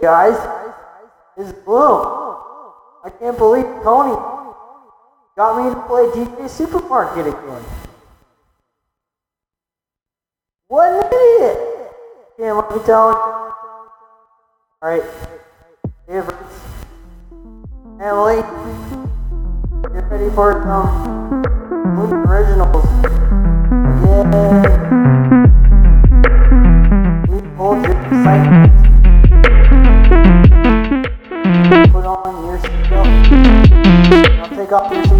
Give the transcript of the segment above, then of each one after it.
guys, is Glooms. I can't believe Tony got me to play DJ Supermarket again. What an idiot! Can't let me tell him. Alright, favorites. Emily, get ready for some Glooms originals. Yeah. We hold your excitement. Seatbelt.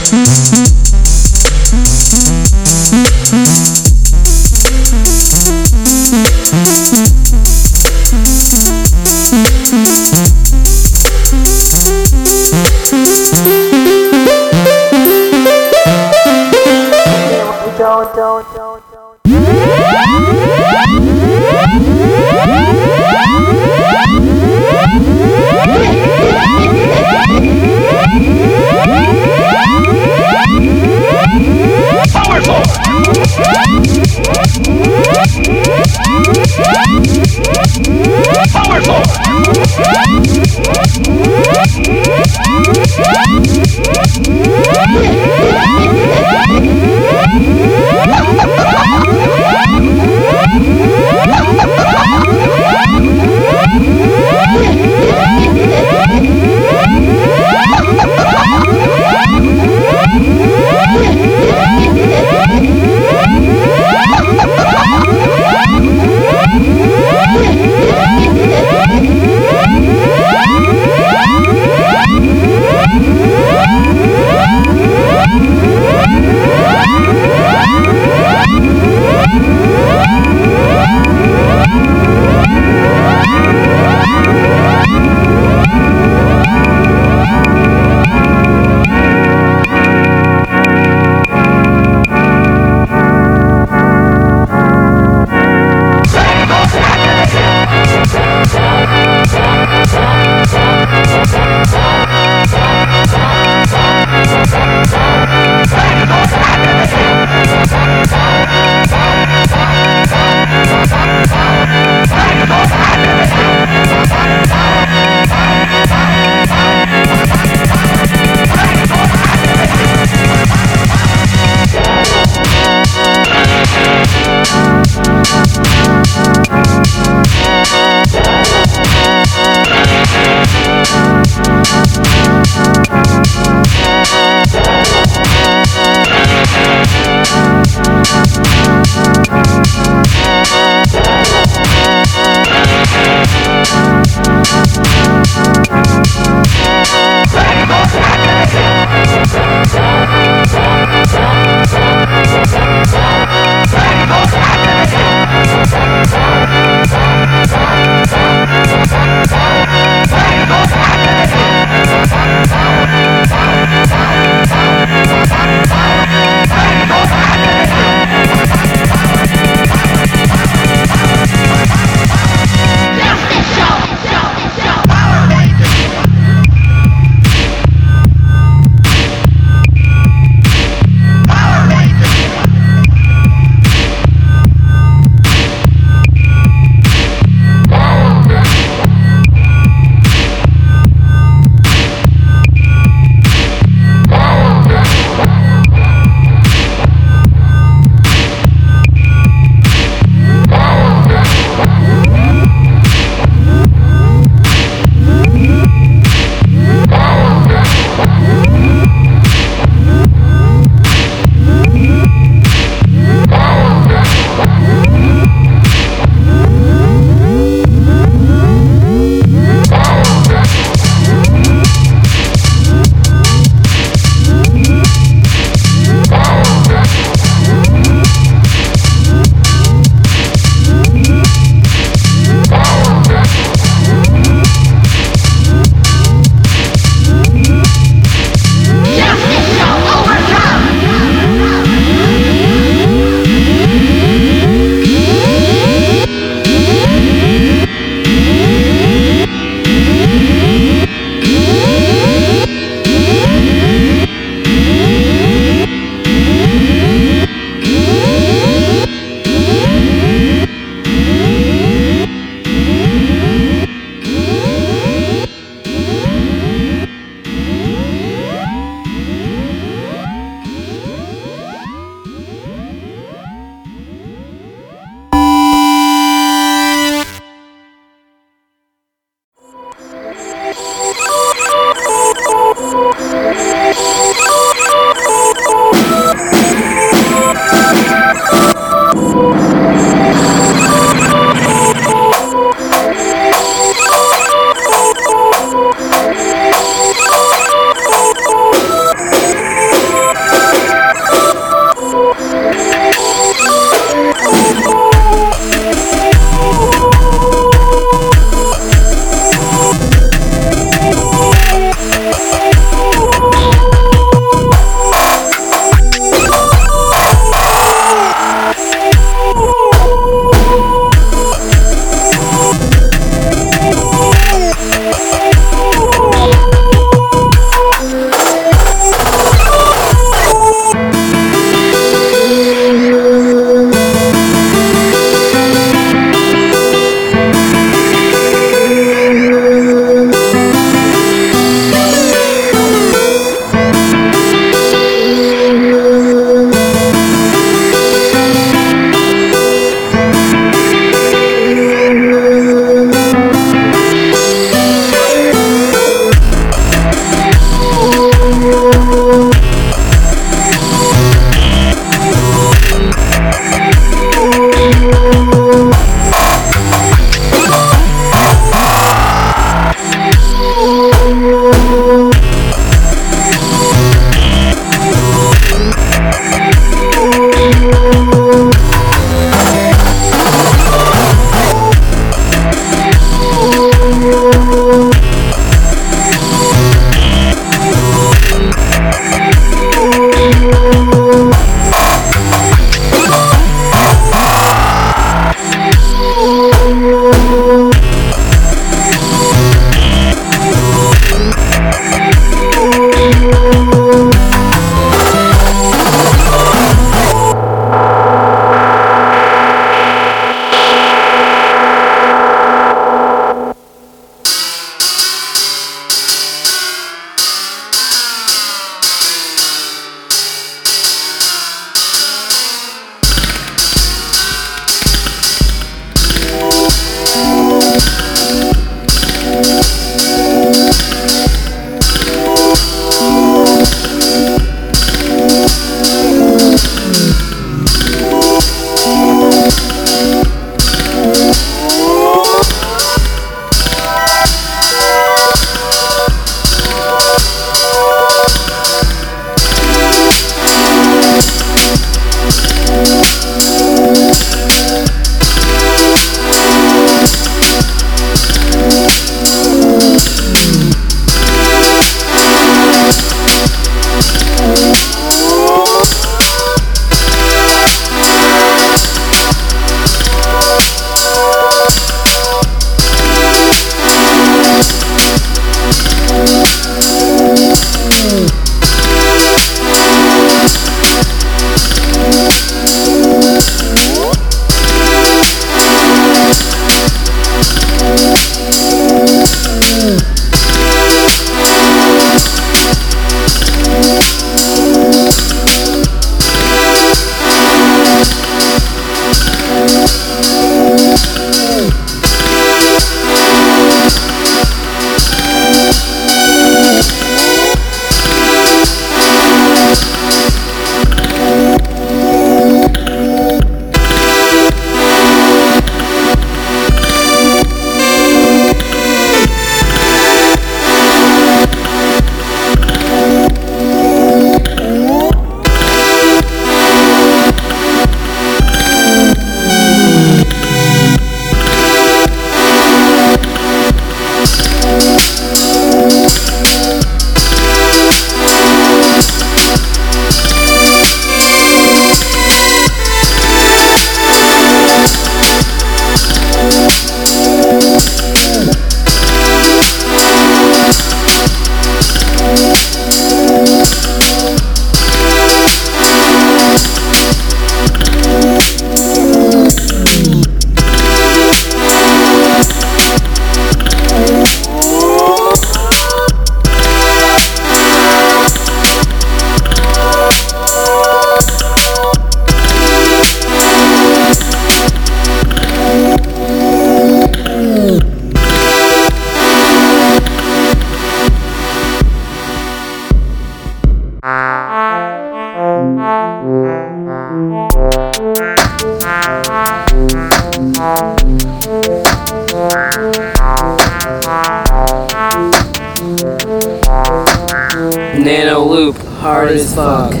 Hard as fuck.